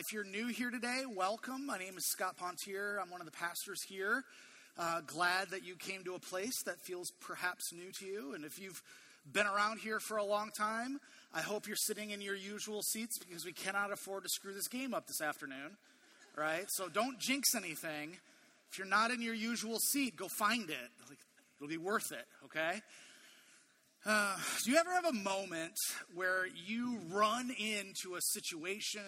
if you're new here today, welcome. My name is Scott Pontier. I'm one of the pastors here. Uh, glad that you came to a place that feels perhaps new to you. And if you've been around here for a long time, I hope you're sitting in your usual seats because we cannot afford to screw this game up this afternoon, right? So don't jinx anything. If you're not in your usual seat, go find it. It'll be worth it, okay? Uh, do you ever have a moment where you run into a situation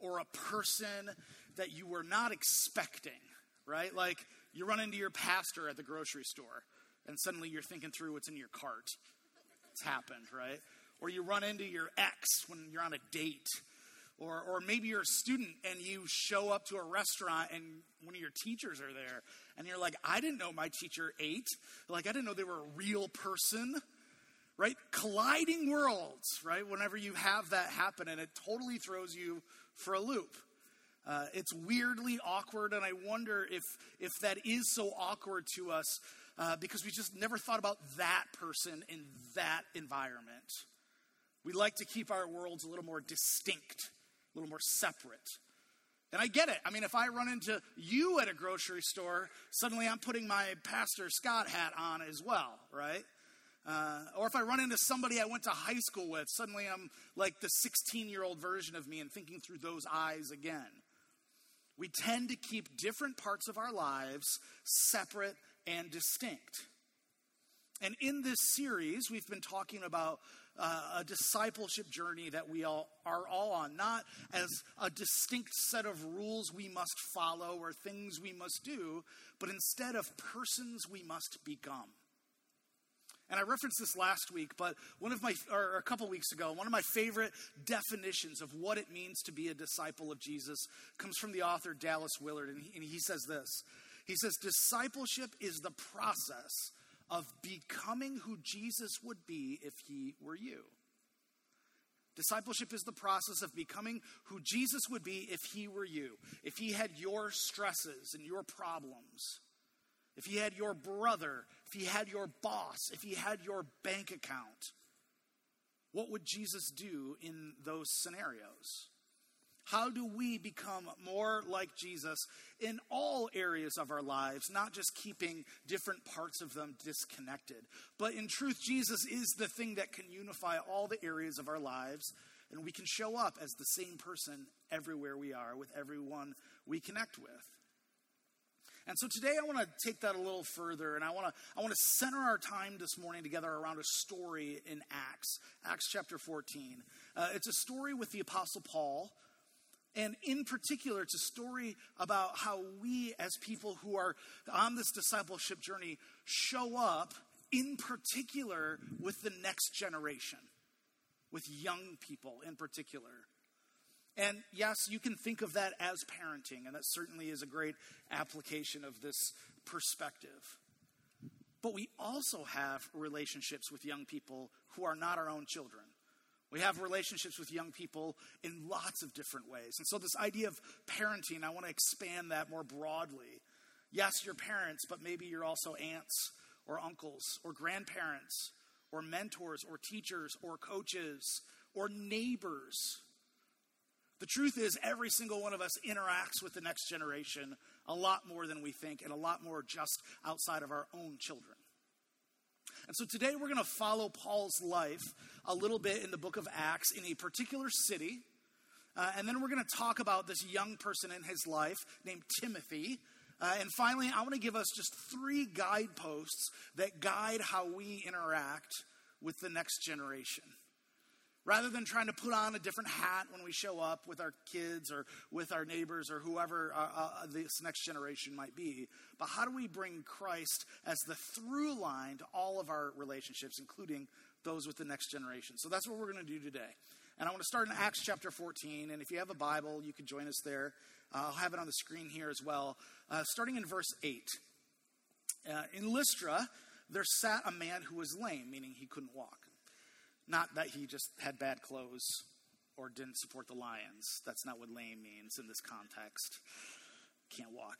or a person that you were not expecting, right? Like you run into your pastor at the grocery store and suddenly you're thinking through what's in your cart. It's happened, right? Or you run into your ex when you're on a date. Or, or maybe you're a student and you show up to a restaurant and one of your teachers are there and you're like, I didn't know my teacher ate. Like, I didn't know they were a real person right? Colliding worlds, right? Whenever you have that happen, and it totally throws you for a loop. Uh, it's weirdly awkward, and I wonder if if that is so awkward to us uh, because we just never thought about that person in that environment. We like to keep our worlds a little more distinct, a little more separate. And I get it. I mean, if I run into you at a grocery store, suddenly I'm putting my Pastor Scott hat on as well, right? Uh, or if I run into somebody I went to high school with, suddenly I'm like the 16 year old version of me and thinking through those eyes again. We tend to keep different parts of our lives separate and distinct. And in this series, we've been talking about uh, a discipleship journey that we all are all on, not as a distinct set of rules we must follow or things we must do, but instead of persons we must become. And I referenced this last week, but one of my, or a couple weeks ago, one of my favorite definitions of what it means to be a disciple of Jesus comes from the author Dallas Willard. And he, and he says this He says, Discipleship is the process of becoming who Jesus would be if he were you. Discipleship is the process of becoming who Jesus would be if he were you, if he had your stresses and your problems if he had your brother, if he had your boss, if he had your bank account, what would Jesus do in those scenarios? How do we become more like Jesus in all areas of our lives, not just keeping different parts of them disconnected? But in truth, Jesus is the thing that can unify all the areas of our lives, and we can show up as the same person everywhere we are with everyone we connect with. And so today I want to take that a little further and I want to I want to center our time this morning together around a story in Acts, Acts chapter 14. Uh, it's a story with the apostle Paul and in particular, it's a story about how we, as people who are on this discipleship journey, show up in particular with the next generation, with young people in particular. And yes, you can think of that as parenting, and that certainly is a great application of this perspective. But we also have relationships with young people who are not our own children. We have relationships with young people in lots of different ways. And so, this idea of parenting, I want to expand that more broadly. Yes, you're parents, but maybe you're also aunts or uncles or grandparents or mentors or teachers or coaches or neighbors the truth is, every single one of us interacts with the next generation a lot more than we think, and a lot more just outside of our own children. And so today we're going to follow Paul's life a little bit in the book of Acts in a particular city. Uh, and then we're going to talk about this young person in his life named Timothy. Uh, and finally, I want to give us just three guideposts that guide how we interact with the next generation. Rather than trying to put on a different hat when we show up with our kids or with our neighbors or whoever uh, uh, this next generation might be, but how do we bring Christ as the through line to all of our relationships, including those with the next generation? So that's what we're going to do today. And I want to start in Acts chapter 14. And if you have a Bible, you can join us there. Uh, I'll have it on the screen here as well. Uh, starting in verse 8. Uh, in Lystra, there sat a man who was lame, meaning he couldn't walk. Not that he just had bad clothes or didn't support the Lions. That's not what lame means in this context. Can't walk.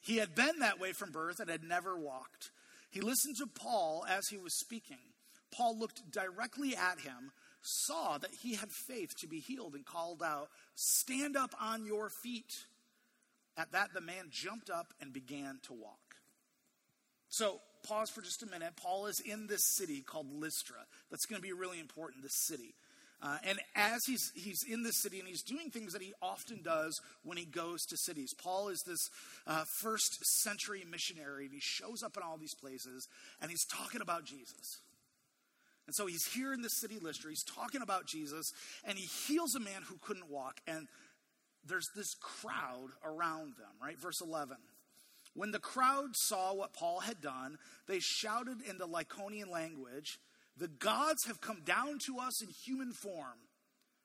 He had been that way from birth and had never walked. He listened to Paul as he was speaking. Paul looked directly at him, saw that he had faith to be healed and called out, Stand up on your feet. At that, the man jumped up and began to walk. So, pause for just a minute. Paul is in this city called Lystra. That's going to be really important, this city. Uh, and as he's, he's in this city and he's doing things that he often does when he goes to cities, Paul is this uh, first century missionary and he shows up in all these places and he's talking about Jesus. And so he's here in the city Lystra, he's talking about Jesus, and he heals a man who couldn't walk. And there's this crowd around them, right? Verse 11. When the crowd saw what Paul had done, they shouted in the Lycaonian language, The gods have come down to us in human form.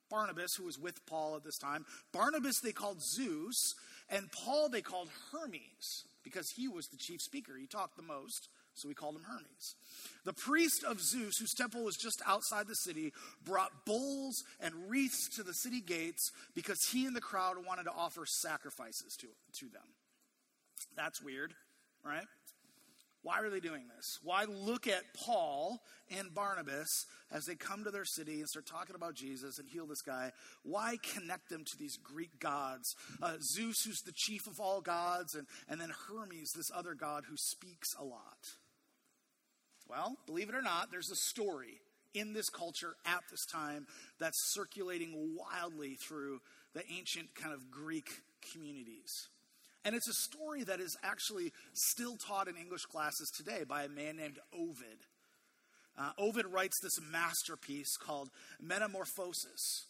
Barnabas, who was with Paul at this time, Barnabas they called Zeus, and Paul they called Hermes, because he was the chief speaker. He talked the most, so we called him Hermes. The priest of Zeus, whose temple was just outside the city, brought bulls and wreaths to the city gates because he and the crowd wanted to offer sacrifices to, to them. That's weird, right? Why are they doing this? Why look at Paul and Barnabas as they come to their city and start talking about Jesus and heal this guy? Why connect them to these Greek gods? Uh, Zeus, who's the chief of all gods, and, and then Hermes, this other god who speaks a lot. Well, believe it or not, there's a story in this culture at this time that's circulating wildly through the ancient kind of Greek communities. And it's a story that is actually still taught in English classes today by a man named Ovid. Uh, Ovid writes this masterpiece called Metamorphosis.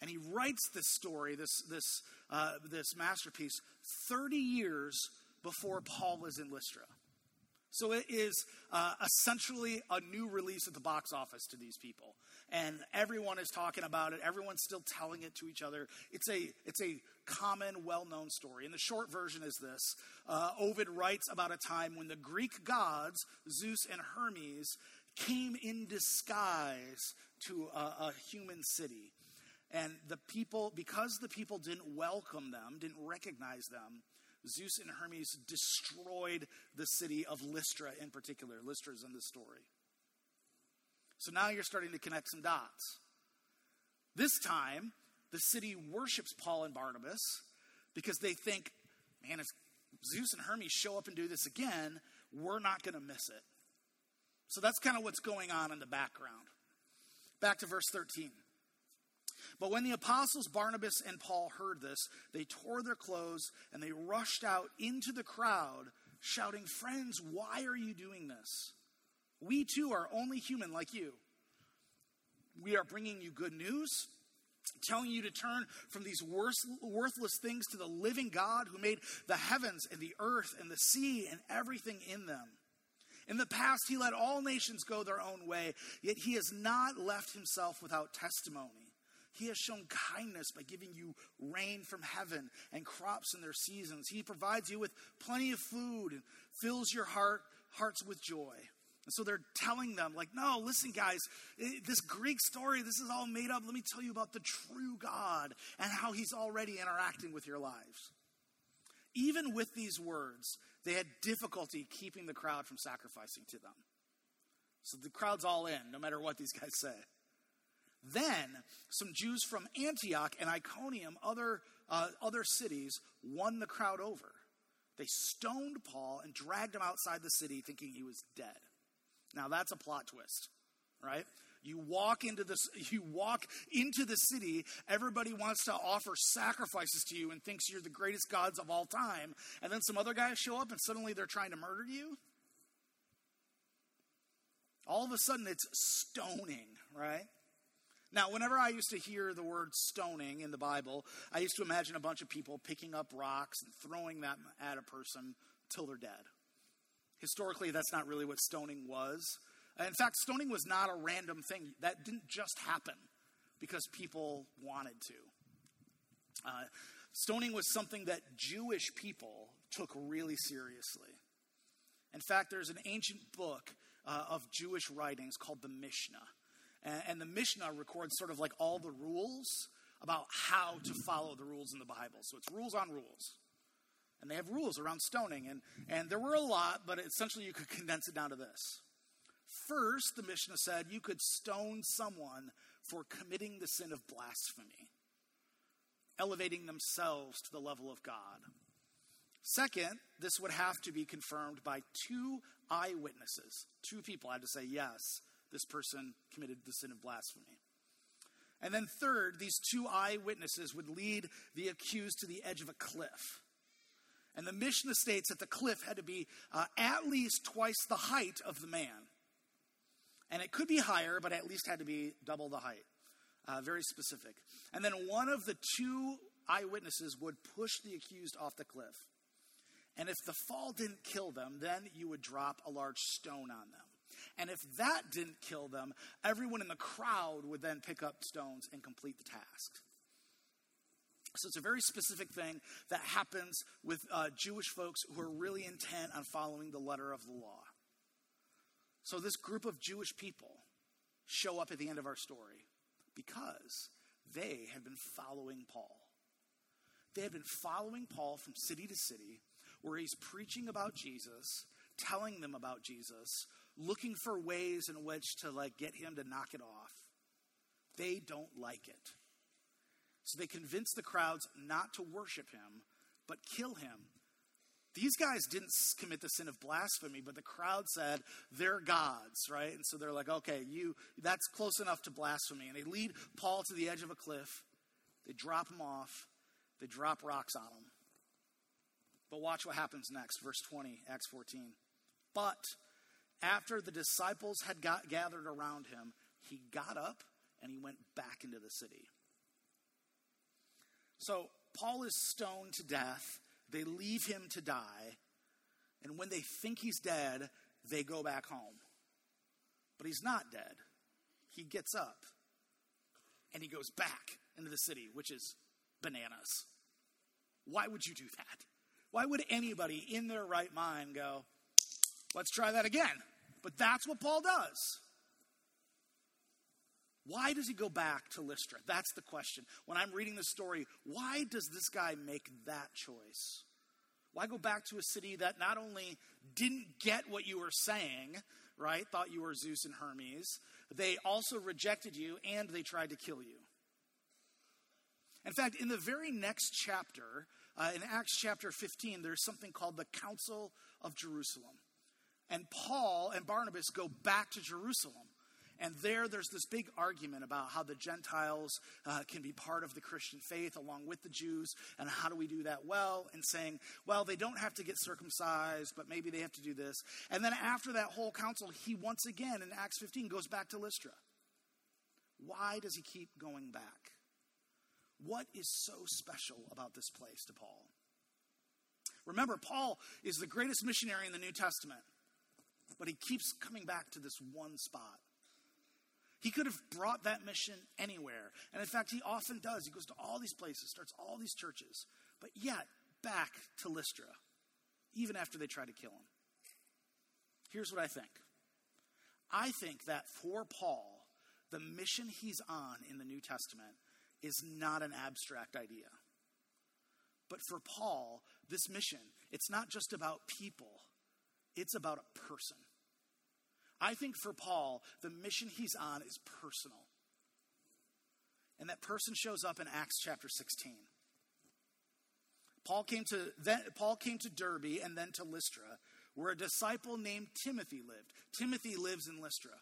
And he writes this story, this, this, uh, this masterpiece, 30 years before Paul was in Lystra. So it is uh, essentially a new release at the box office to these people, and everyone is talking about it. Everyone's still telling it to each other. It's a it's a common, well-known story. And the short version is this: uh, Ovid writes about a time when the Greek gods Zeus and Hermes came in disguise to a, a human city. And the people, because the people didn't welcome them, didn't recognize them, Zeus and Hermes destroyed the city of Lystra in particular. Lystra is in the story. So now you're starting to connect some dots. This time, the city worships Paul and Barnabas because they think, man, if Zeus and Hermes show up and do this again, we're not going to miss it. So that's kind of what's going on in the background. Back to verse 13. But when the apostles Barnabas and Paul heard this, they tore their clothes and they rushed out into the crowd, shouting, Friends, why are you doing this? We too are only human like you. We are bringing you good news, telling you to turn from these worthless things to the living God who made the heavens and the earth and the sea and everything in them. In the past, he let all nations go their own way, yet he has not left himself without testimony. He has shown kindness by giving you rain from heaven and crops in their seasons. He provides you with plenty of food and fills your heart hearts with joy. And so they're telling them, like, no, listen, guys, this Greek story, this is all made up. Let me tell you about the true God and how he's already interacting with your lives. Even with these words, they had difficulty keeping the crowd from sacrificing to them. So the crowd's all in, no matter what these guys say. Then some Jews from Antioch and Iconium, other, uh, other cities, won the crowd over. They stoned Paul and dragged him outside the city thinking he was dead. Now that's a plot twist, right? You walk into this you walk into the city, everybody wants to offer sacrifices to you and thinks you're the greatest gods of all time, and then some other guys show up and suddenly they're trying to murder you. All of a sudden it's stoning, right? Now, whenever I used to hear the word stoning in the Bible, I used to imagine a bunch of people picking up rocks and throwing them at a person till they're dead. Historically, that's not really what stoning was. In fact, stoning was not a random thing. That didn't just happen because people wanted to. Uh, stoning was something that Jewish people took really seriously. In fact, there's an ancient book uh, of Jewish writings called the Mishnah. And, the Mishnah records sort of like all the rules about how to follow the rules in the Bible. So it's rules on rules. And they have rules around stoning. And, and there were a lot, but essentially you could condense it down to this. First, the Mishnah said you could stone someone for committing the sin of blasphemy, elevating themselves to the level of God. Second, this would have to be confirmed by two eyewitnesses. Two people had to say, yes, this person committed the sin of blasphemy. And then, third, these two eyewitnesses would lead the accused to the edge of a cliff. And the Mishnah states that the cliff had to be uh, at least twice the height of the man. And it could be higher, but at least had to be double the height. Uh, very specific. And then one of the two eyewitnesses would push the accused off the cliff. And if the fall didn't kill them, then you would drop a large stone on them. And if that didn't kill them, everyone in the crowd would then pick up stones and complete the task. So it's a very specific thing that happens with uh, Jewish folks who are really intent on following the letter of the law. So this group of Jewish people show up at the end of our story because they had been following Paul. They had been following Paul from city to city where he's preaching about Jesus, telling them about Jesus, looking for ways in which to like get him to knock it off. They don't like it. So they convince the crowds not to worship him, but kill him. These guys didn't commit the sin of blasphemy, but the crowd said they're gods, right? And so they're like, okay, you that's close enough to blasphemy. And they lead Paul to the edge of a cliff. They drop him off. They drop rocks on him. But watch what happens next, verse 20, Acts 14. But after the disciples had got gathered around him, he got up and he went back into the city. So Paul is stoned to death. They leave him to die. And when they think he's dead, they go back home. But he's not dead. He gets up and he goes back into the city, which is bananas. Why would you do that? Why would anybody in their right mind go, let's try that again? But that's what Paul does. Why does he go back to Lystra? That's the question. When I'm reading the story, why does this guy make that choice? Why go back to a city that not only didn't get what you were saying, right? Thought you were Zeus and Hermes, they also rejected you and they tried to kill you. In fact, in the very next chapter, uh, in Acts chapter 15, there's something called the Council of Jerusalem. And Paul and Barnabas go back to Jerusalem. And there, there's this big argument about how the Gentiles uh, can be part of the Christian faith along with the Jews, and how do we do that well, and saying, well, they don't have to get circumcised, but maybe they have to do this. And then after that whole council, he once again, in Acts 15, goes back to Lystra. Why does he keep going back? What is so special about this place to Paul? Remember, Paul is the greatest missionary in the New Testament, but he keeps coming back to this one spot. He could have brought that mission anywhere. And in fact, he often does. He goes to all these places, starts all these churches, but yet back to Lystra, even after they try to kill him. Here's what I think I think that for Paul, the mission he's on in the New Testament is not an abstract idea. But for Paul, this mission, it's not just about people, it's about a person. I think for Paul, the mission he's on is personal. And that person shows up in Acts chapter 16. Paul came to then, Paul came to Derbe and then to Lystra, where a disciple named Timothy lived. Timothy lives in Lystra,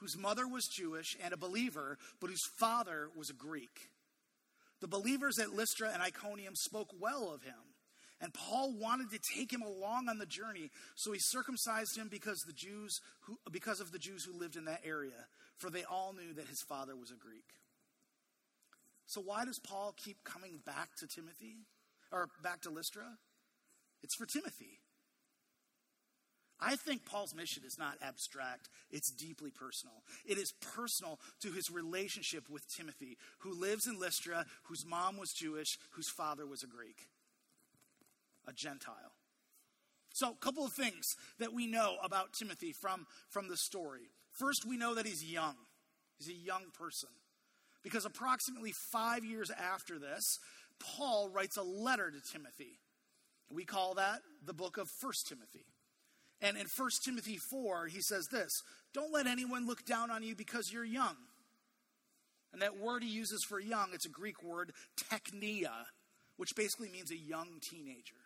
whose mother was Jewish and a believer, but whose father was a Greek. The believers at Lystra and Iconium spoke well of him and Paul wanted to take him along on the journey, so he circumcised him because the Jews who, because of the Jews who lived in that area, for they all knew that his father was a Greek. So why does Paul keep coming back to Timothy or back to Lystra? It's for Timothy. I think Paul's mission is not abstract, it's deeply personal. It is personal to his relationship with Timothy, who lives in Lystra, whose mom was Jewish, whose father was a Greek a Gentile. So, a couple of things that we know about Timothy from, from the story. First, we know that he's young. He's a young person. Because approximately five years after this, Paul writes a letter to Timothy. We call that the book of First Timothy. And in 1 Timothy 4, he says this Don't let anyone look down on you because you're young. And that word he uses for young, it's a Greek word, teknia, which basically means a young teenager.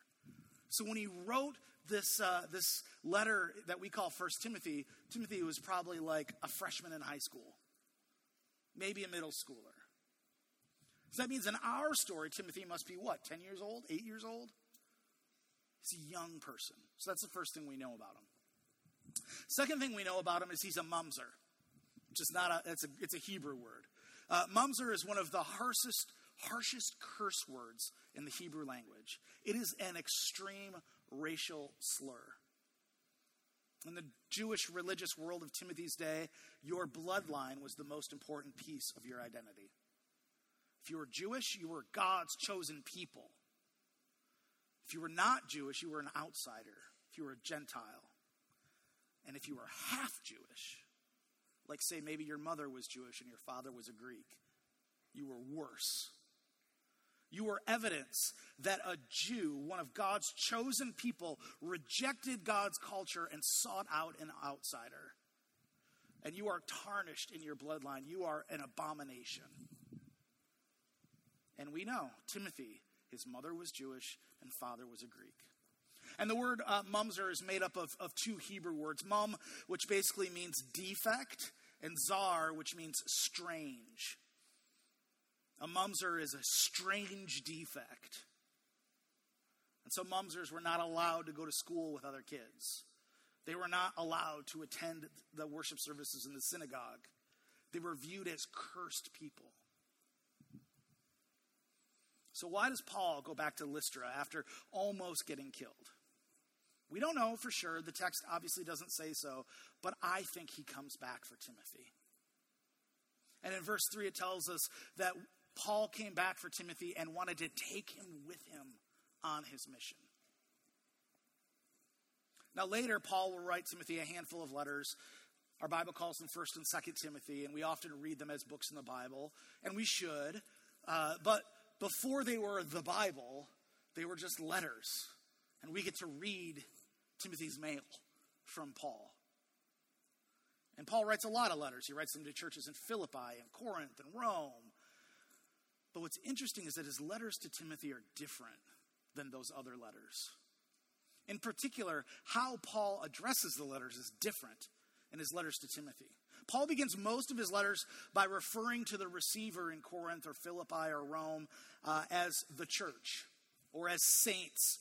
So when he wrote this, uh, this letter that we call First Timothy, Timothy was probably like a freshman in high school, maybe a middle schooler. So that means in our story, Timothy must be what, 10 years old, 8 years old? He's a young person. So that's the first thing we know about him. Second thing we know about him is he's a mumser, which is not a, it's a, it's a Hebrew word. Uh, mumser is one of the harshest, harshest curse words in the Hebrew language. It is an extreme racial slur. In the Jewish religious world of Timothy's day, your bloodline was the most important piece of your identity. If you were Jewish, you were God's chosen people. If you were not Jewish, you were an outsider. If you were a Gentile. And if you were half Jewish, like say maybe your mother was Jewish and your father was a Greek, you were worse. You are evidence that a Jew, one of God's chosen people, rejected God's culture and sought out an outsider. And you are tarnished in your bloodline. You are an abomination. And we know Timothy, his mother was Jewish and father was a Greek. And the word uh, mumser is made up of, of two Hebrew words mum, which basically means defect, and zar, which means strange. A mumser is a strange defect. And so mumsers were not allowed to go to school with other kids. They were not allowed to attend the worship services in the synagogue. They were viewed as cursed people. So, why does Paul go back to Lystra after almost getting killed? We don't know for sure. The text obviously doesn't say so, but I think he comes back for Timothy. And in verse 3, it tells us that Paul came back for Timothy and wanted to take him with him on his mission. Now, later, Paul will write Timothy a handful of letters. Our Bible calls them 1st and 2nd Timothy, and we often read them as books in the Bible, and we should. Uh, but before they were the Bible, they were just letters. And we get to read Timothy's mail from Paul. And Paul writes a lot of letters. He writes them to churches in Philippi and Corinth and Rome. But what's interesting is that his letters to Timothy are different than those other letters. In particular, how Paul addresses the letters is different in his letters to Timothy. Paul begins most of his letters by referring to the receiver in Corinth or Philippi or Rome uh, as the church or as saints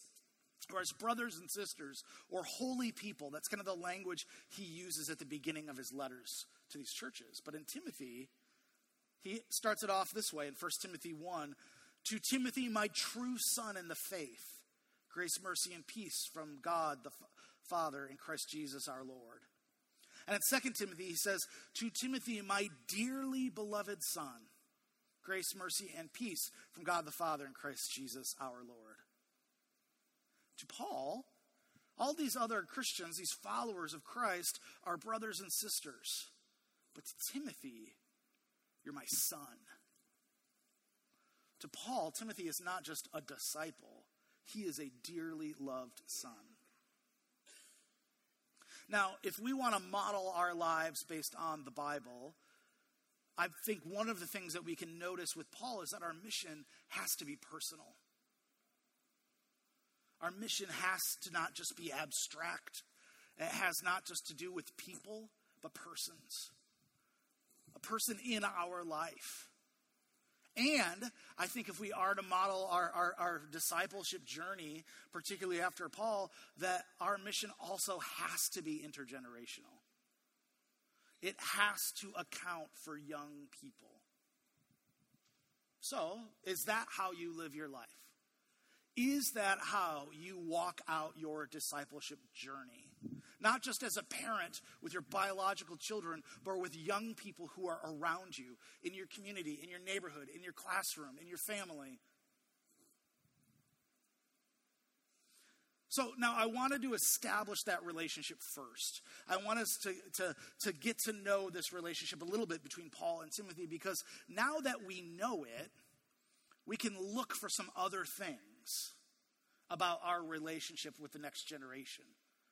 or as brothers and sisters or holy people. That's kind of the language he uses at the beginning of his letters to these churches. But in Timothy, he starts it off this way in 1 Timothy 1 To Timothy, my true son in the faith, grace, mercy, and peace from God the Father and Christ Jesus our Lord. And in 2 Timothy, he says, To Timothy, my dearly beloved son, grace, mercy, and peace from God the Father and Christ Jesus our Lord. To Paul, all these other Christians, these followers of Christ, are brothers and sisters. But to Timothy, you're my son. To Paul, Timothy is not just a disciple, he is a dearly loved son. Now, if we want to model our lives based on the Bible, I think one of the things that we can notice with Paul is that our mission has to be personal. Our mission has to not just be abstract, it has not just to do with people, but persons. Person in our life. And I think if we are to model our, our, our, discipleship journey, particularly after Paul, that our mission also has to be intergenerational. It has to account for young people. So, is that how you live your life? Is that how you walk out your discipleship journey? Not just as a parent with your biological children, but with young people who are around you in your community, in your neighborhood, in your classroom, in your family. So now I wanted to establish that relationship first. I want us to, to, to get to know this relationship a little bit between Paul and Timothy because now that we know it, we can look for some other things about our relationship with the next generation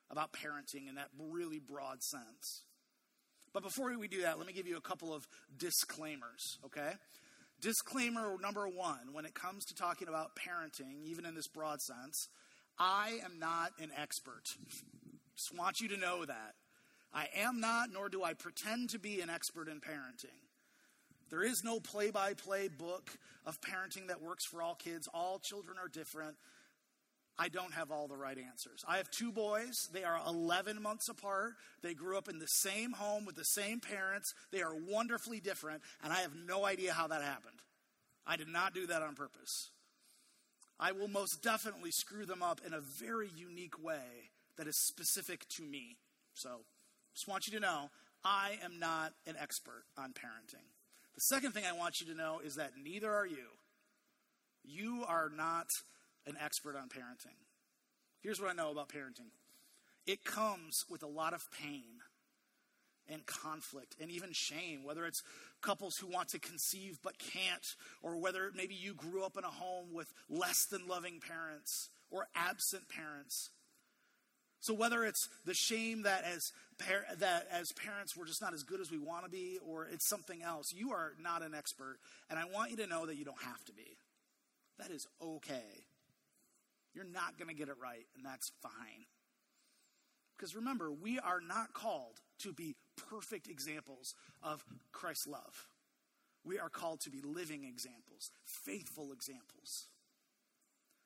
about parenting in that really broad sense. But before we do that, let me give you a couple of disclaimers, okay? Disclaimer number one when it comes to talking about parenting, even in this broad sense, I am not an expert. Just want you to know that. I am not, nor do I pretend to be an expert in parenting. There is no play by play book of parenting that works for all kids. All children are different. I don't have all the right answers. I have two boys. They are 11 months apart. They grew up in the same home with the same parents. They are wonderfully different, and I have no idea how that happened. I did not do that on purpose. I will most definitely screw them up in a very unique way that is specific to me. So, just want you to know I am not an expert on parenting. The second thing I want you to know is that neither are you. You are not an expert on parenting. Here's what I know about parenting it comes with a lot of pain and conflict and even shame, whether it's couples who want to conceive but can't, or whether maybe you grew up in a home with less than loving parents or absent parents. So whether it's the shame that as par- that as parents we're just not as good as we want to be, or it's something else, you are not an expert, and I want you to know that you don't have to be. That is okay. You're not going to get it right, and that's fine. Because remember, we are not called to be perfect examples of Christ's love. We are called to be living examples, faithful examples.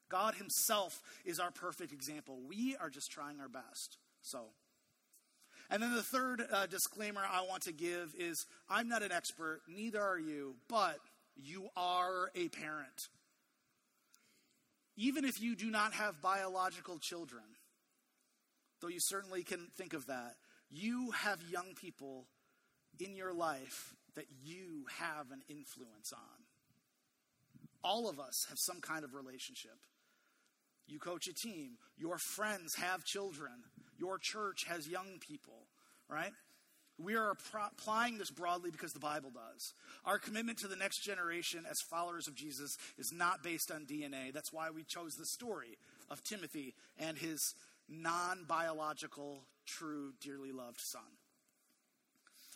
God Himself is our perfect example. We are just trying our best. So, and then the third uh, disclaimer I want to give is I'm not an expert, neither are you, but you are a parent. Even if you do not have biological children, though you certainly can think of that, you have young people in your life that you have an influence on. All of us have some kind of relationship. You coach a team, your friends have children, your church has young people, right? We are applying this broadly because the Bible does. Our commitment to the next generation as followers of Jesus is not based on DNA. That's why we chose the story of Timothy and his non biological, true, dearly loved son.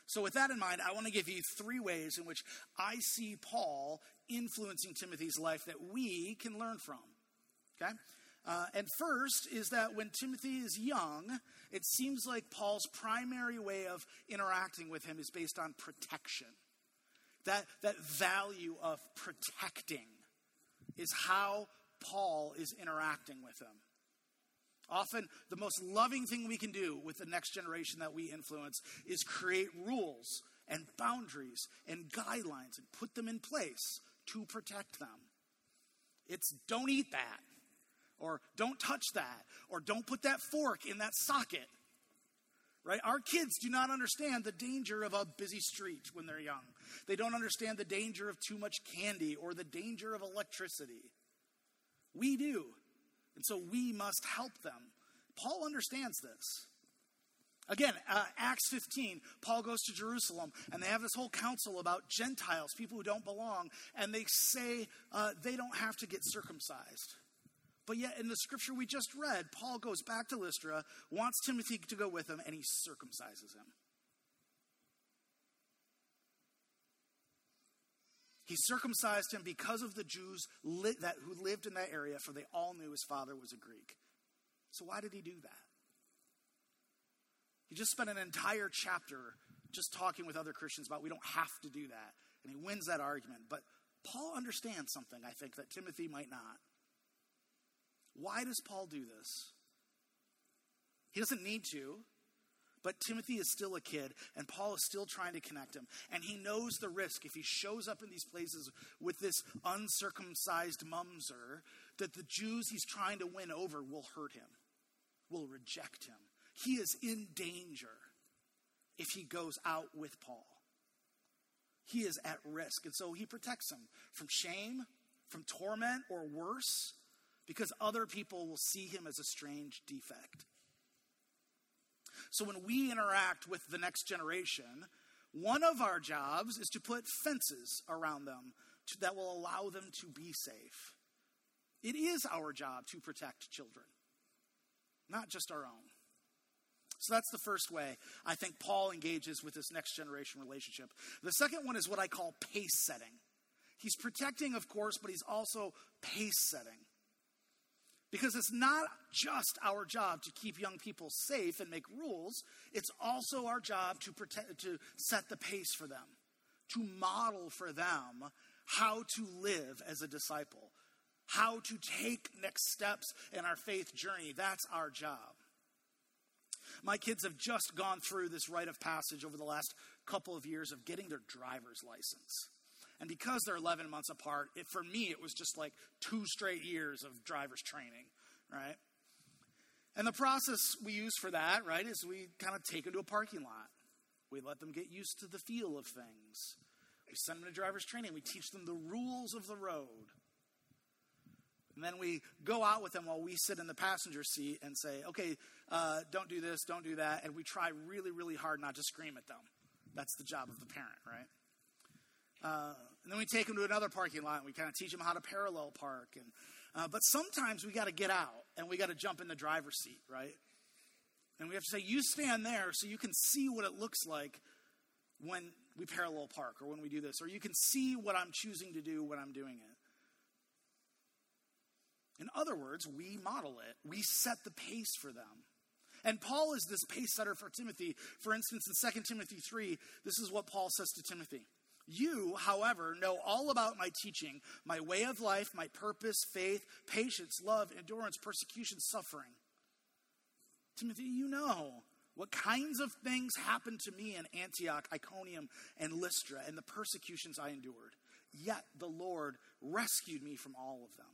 So, with that in mind, I want to give you three ways in which I see Paul influencing Timothy's life that we can learn from. Okay? Uh, and first is that when Timothy is young, it seems like Paul's primary way of interacting with him is based on protection. That, that value of protecting is how Paul is interacting with him. Often, the most loving thing we can do with the next generation that we influence is create rules and boundaries and guidelines and put them in place to protect them. It's don't eat that or don't touch that, or don't put that fork in that socket. Right? Our kids do not understand the danger of a busy street when they're young. They don't understand the danger of too much candy or the danger of electricity. We do. And so we must help them. Paul understands this. Again, uh, Acts 15, Paul goes to Jerusalem and they have this whole council about Gentiles, people who don't belong, and they say uh, they don't have to get circumcised. But yet, in the scripture we just read, Paul goes back to Lystra, wants Timothy to go with him, and he circumcises him. He circumcised him because of the Jews li- that, who lived in that area, for they all knew his father was a Greek. So, why did he do that? He just spent an entire chapter just talking with other Christians about we don't have to do that. And he wins that argument. But Paul understands something, I think, that Timothy might not. Why does Paul do this? He doesn't need to, but Timothy is still a kid, and Paul is still trying to connect him. And he knows the risk if he shows up in these places with this uncircumcised mumser that the Jews he's trying to win over will hurt him, will reject him. He is in danger if he goes out with Paul. He is at risk, and so he protects him from shame, from torment, or worse because other people will see him as a strange defect. So when we interact with the next generation, one of our jobs is to put fences around them to, that will allow them to be safe. It is our job to protect children, not just our own. So that's the first way I think Paul engages with this next generation relationship. The second one is what I call pace setting. He's protecting, of course, but he's also pace setting. Because it's not just our job to keep young people safe and make rules, it's also our job to protect to set the pace for them, to model for them how to live as a disciple, how to take next steps in our faith journey. That's our job. My kids have just gone through this rite of passage over the last couple of years of getting their driver's license. And because they're 11 months apart, it, for me, it was just like two straight years of driver's training, right? And the process we use for that, right, is we kind of take them to a parking lot. We let them get used to the feel of things. We send them to driver's training. We teach them the rules of the road. And then we go out with them while we sit in the passenger seat and say, okay, uh, don't do this, don't do that. And we try really, really hard not to scream at them. That's the job of the parent, right? Uh, and then we take them to another parking lot and we kind of teach them how to parallel park. And, uh, but sometimes we got to get out and we got to jump in the driver's seat, right? And we have to say, you stand there so you can see what it looks like when we parallel park or when we do this, or you can see what I'm choosing to do when I'm doing it. In other words, we model it, we set the pace for them. And Paul is this pace setter for Timothy. For instance, in 2 Timothy 3, this is what Paul says to Timothy You, however, know all about my teaching, my way of life, my purpose, faith, patience, love, endurance, persecution, suffering. Timothy, you know what kinds of things happened to me in Antioch, Iconium, and Lystra, and the persecutions I endured. Yet the Lord rescued me from all of them.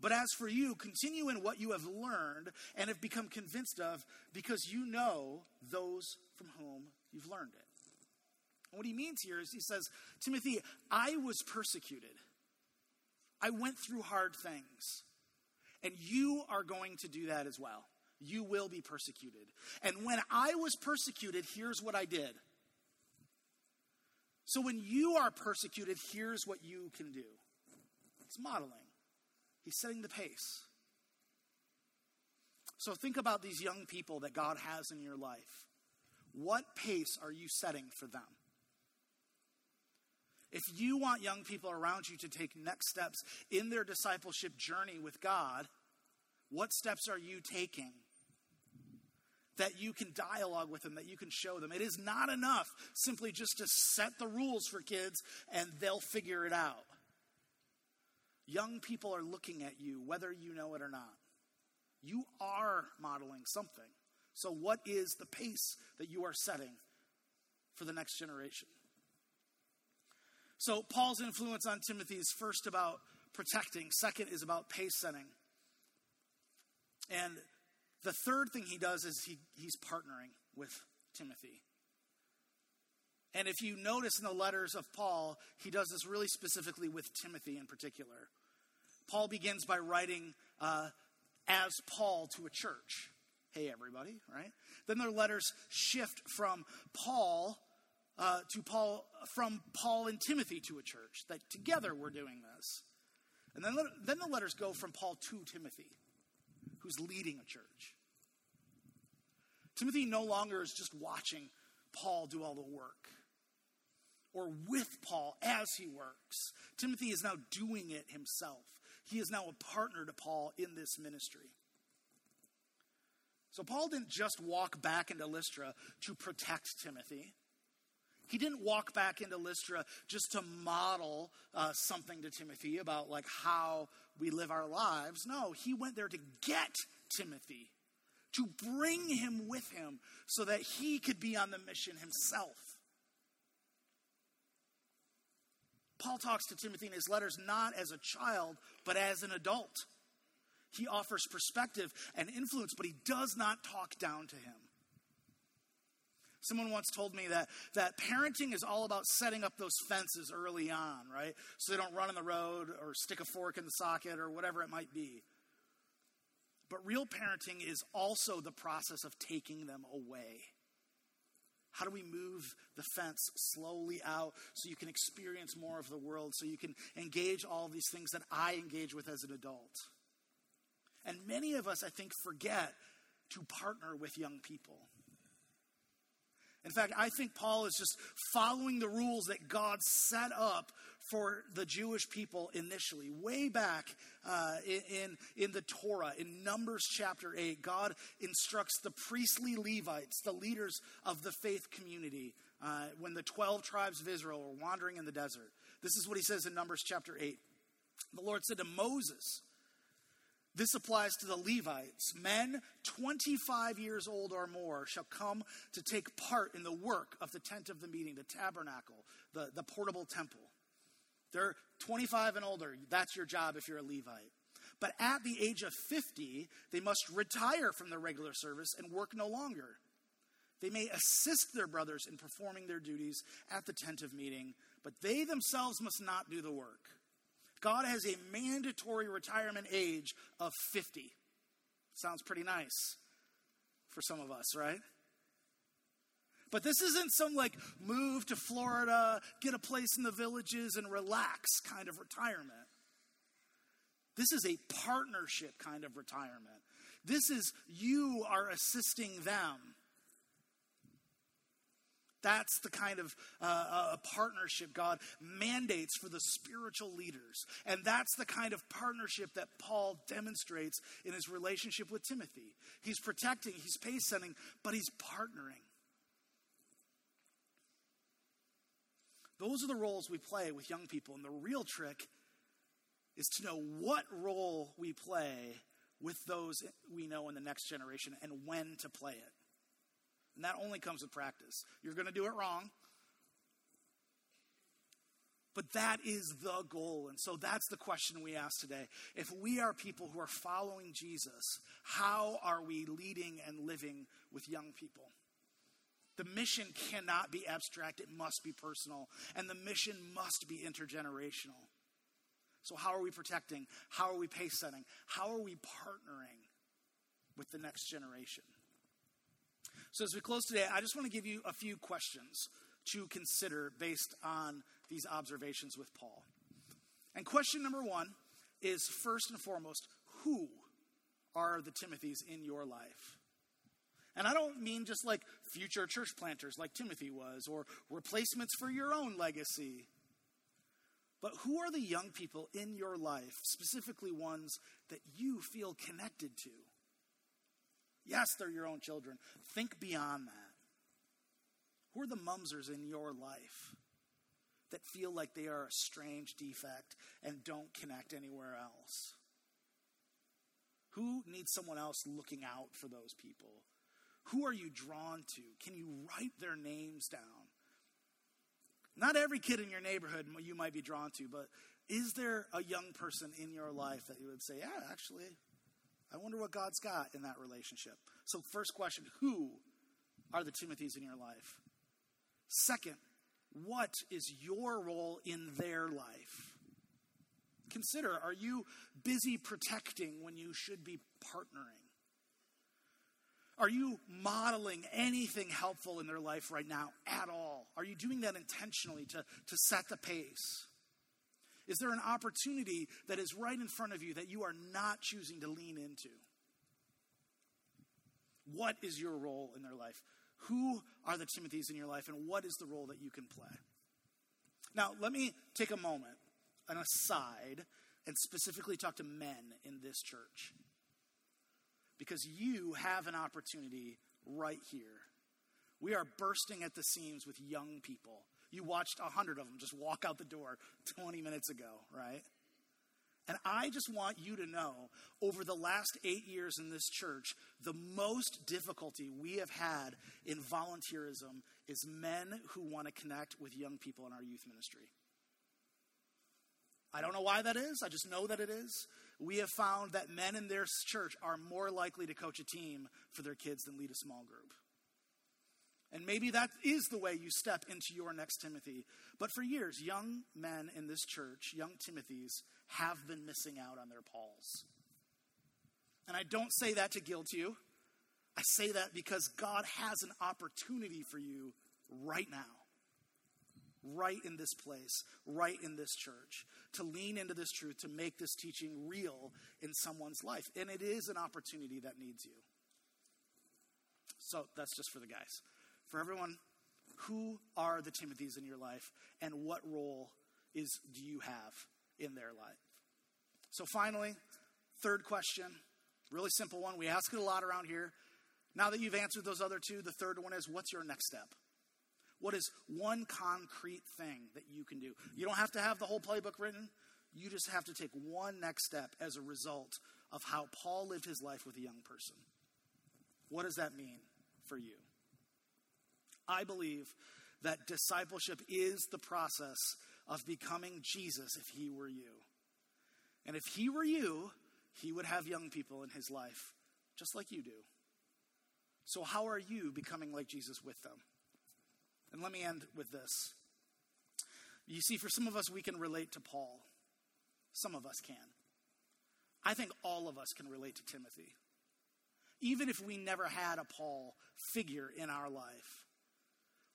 But as for you, continue in what you have learned and have become convinced of, because you know those from whom you've learned it. What he means here is he says, Timothy, I was persecuted. I went through hard things. And you are going to do that as well. You will be persecuted. And when I was persecuted, here's what I did. So when you are persecuted, here's what you can do. It's modeling. He's setting the pace. So think about these young people that God has in your life. What pace are you setting for them? If you want young people around you to take next steps in their discipleship journey with God, what steps are you taking? That you can dialogue with them, that you can show them. It is not enough simply just to set the rules for kids and they'll figure it out. Young people are looking at you, whether you know it or not. You are modeling something. So, what is the pace that you are setting for the next generation? So, Paul's influence on Timothy is first about protecting, second is about pace setting. And the third thing he does is he, he's partnering with Timothy. And if you notice in the letters of Paul, he does this really specifically with Timothy in particular. Paul begins by writing uh, as Paul to a church. Hey, everybody, right? Then their letters shift from Paul uh, to Paul, from Paul and Timothy to a church. That together we're doing this. And then, then the letters go from Paul to Timothy, who's leading a church. Timothy no longer is just watching Paul do all the work or with Paul as he works. Timothy is now doing it himself. He is now a partner to Paul in this ministry. So Paul didn't just walk back into Lystra to protect Timothy. He didn't walk back into Lystra just to model uh, something to Timothy about like how we live our lives. No, he went there to get Timothy, to bring him with him so that he could be on the mission himself. Paul talks to Timothy in his letters not as a child, but as an adult. He offers perspective and influence, but he does not talk down to him. Someone once told me that, that parenting is all about setting up those fences early on, right? So they don't run in the road or stick a fork in the socket or whatever it might be. But real parenting is also the process of taking them away. How do we move the fence slowly out so you can experience more of the world, so you can engage all these things that I engage with as an adult? And many of us, I think, forget to partner with young people. In fact, I think Paul is just following the rules that God set up for the Jewish people initially. Way back uh, in, in the Torah, in Numbers chapter 8, God instructs the priestly Levites, the leaders of the faith community, uh, when the 12 tribes of Israel were wandering in the desert. This is what he says in Numbers chapter 8. The Lord said to Moses, this applies to the Levites. Men 25 years old or more shall come to take part in the work of the tent of the meeting, the tabernacle, the, the portable temple. They're 25 and older. That's your job if you're a Levite. But at the age of 50, they must retire from their regular service and work no longer. They may assist their brothers in performing their duties at the tent of meeting, but they themselves must not do the work. God has a mandatory retirement age of 50. Sounds pretty nice for some of us, right? But this isn't some like move to Florida, get a place in the villages, and relax kind of retirement. This is a partnership kind of retirement. This is you are assisting them that's the kind of uh, uh, partnership God mandates for the spiritual leaders. And that's the kind of partnership that Paul demonstrates in his relationship with Timothy. He's protecting, he's pace setting, but he's partnering. Those are the roles we play with young people. And the real trick is to know what role we play with those we know in the next generation and when to play it. And that only comes with practice. You're going to do it wrong. But that is the goal. And so that's the question we ask today. If we are people who are following Jesus, how are we leading and living with young people? The mission cannot be abstract, it must be personal. And the mission must be intergenerational. So, how are we protecting? How are we pace setting? How are we partnering with the next generation? So, as we close today, I just want to give you a few questions to consider based on these observations with Paul. And question number one is first and foremost, who are the Timothys in your life? And I don't mean just like future church planters like Timothy was, or replacements for your own legacy. But who are the young people in your life, specifically ones that you feel connected to? Yes, they're your own children. Think beyond that. Who are the mumsers in your life that feel like they are a strange defect and don't connect anywhere else? Who needs someone else looking out for those people? Who are you drawn to? Can you write their names down? Not every kid in your neighborhood you might be drawn to, but is there a young person in your life that you would say, yeah, actually, I wonder what God's got in that relationship. So, first question who are the Timothys in your life? Second, what is your role in their life? Consider are you busy protecting when you should be partnering? Are you modeling anything helpful in their life right now at all? Are you doing that intentionally to, to set the pace? Is there an opportunity that is right in front of you that you are not choosing to lean into? What is your role in their life? Who are the Timothys in your life, and what is the role that you can play? Now, let me take a moment, an aside, and specifically talk to men in this church. Because you have an opportunity right here. We are bursting at the seams with young people you watched a hundred of them just walk out the door 20 minutes ago, right? And I just want you to know over the last eight years in this church, the most difficulty we have had in volunteerism is men who want to connect with young people in our youth ministry. I don't know why that is, I just know that it is. We have found that men in their church are more likely to coach a team for their kids than lead a small group. And maybe that is the way you step into your next Timothy. But for years, young men in this church, young Timothys, have been missing out on their Pauls. And I don't say that to guilt you. I say that because God has an opportunity for you right now, right in this place, right in this church, to lean into this truth, to make this teaching real in someone's life. And it is an opportunity that needs you. So that's just for the guys. For everyone, who are the Timothys in your life and what role is do you have in their life? So finally, third question, really simple one. We ask it a lot around here. Now that you've answered those other two, the third one is what's your next step? What is one concrete thing that you can do? You don't have to have the whole playbook written. You just have to take one next step as a result of how Paul lived his life with a young person. What does that mean for you? I believe that discipleship is the process of becoming Jesus if he were you. And if he were you, he would have young people in his life, just like you do. So, how are you becoming like Jesus with them? And let me end with this. You see, for some of us, we can relate to Paul. Some of us can. I think all of us can relate to Timothy. Even if we never had a Paul figure in our life,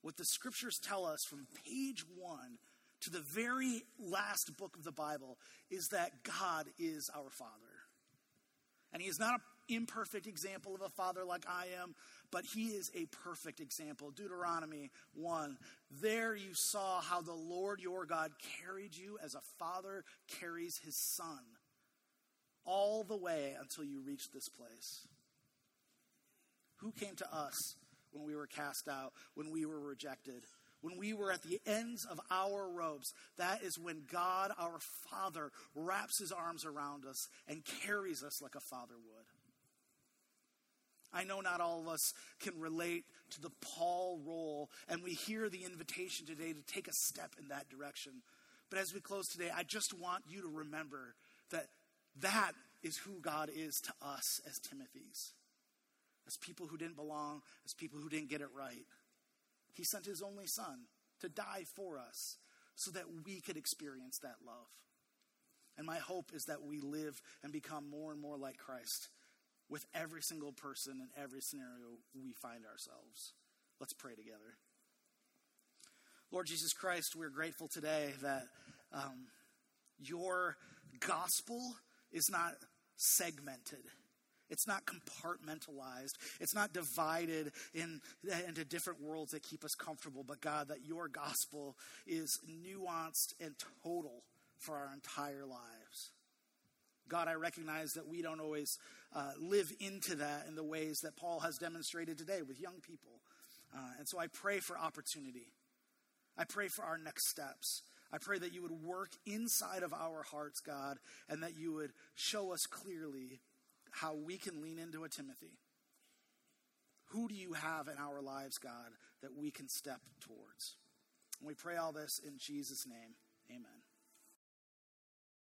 what the scriptures tell us from page one to the very last book of the Bible is that God is our Father. And He is not an imperfect example of a father like I am, but He is a perfect example. Deuteronomy 1. There you saw how the Lord your God carried you as a father carries his son all the way until you reached this place. Who came to us when we were cast out, when we were rejected? when we were at the ends of our ropes, that is when God, our Father, wraps his arms around us and carries us like a father would. I know not all of us can relate to the Paul role, and we hear the invitation today to take a step in that direction. But as we close today, I just want you to remember that that is who God is to us as Timothy's, as people who didn't belong, as people who didn't get it right. He sent his only son to die for us so that we could experience that love. And my hope is that we live and become more and more like Christ with every single person in every scenario we find ourselves. Let's pray together. Lord Jesus Christ, we're grateful today that um, your gospel is not segmented. It's not compartmentalized. It's not divided in, into different worlds that keep us comfortable, but God, that your gospel is nuanced and total for our entire lives. God, I recognize that we don't always uh, live into that in the ways that Paul has demonstrated today with young people. Uh, and so I pray for opportunity. I pray for our next steps. I pray that you would work inside of our hearts, God, and that you would show us clearly how we can lean into a Timothy. Who do you have in our lives, God, that we can step towards? And we pray all this in Jesus' name. Amen.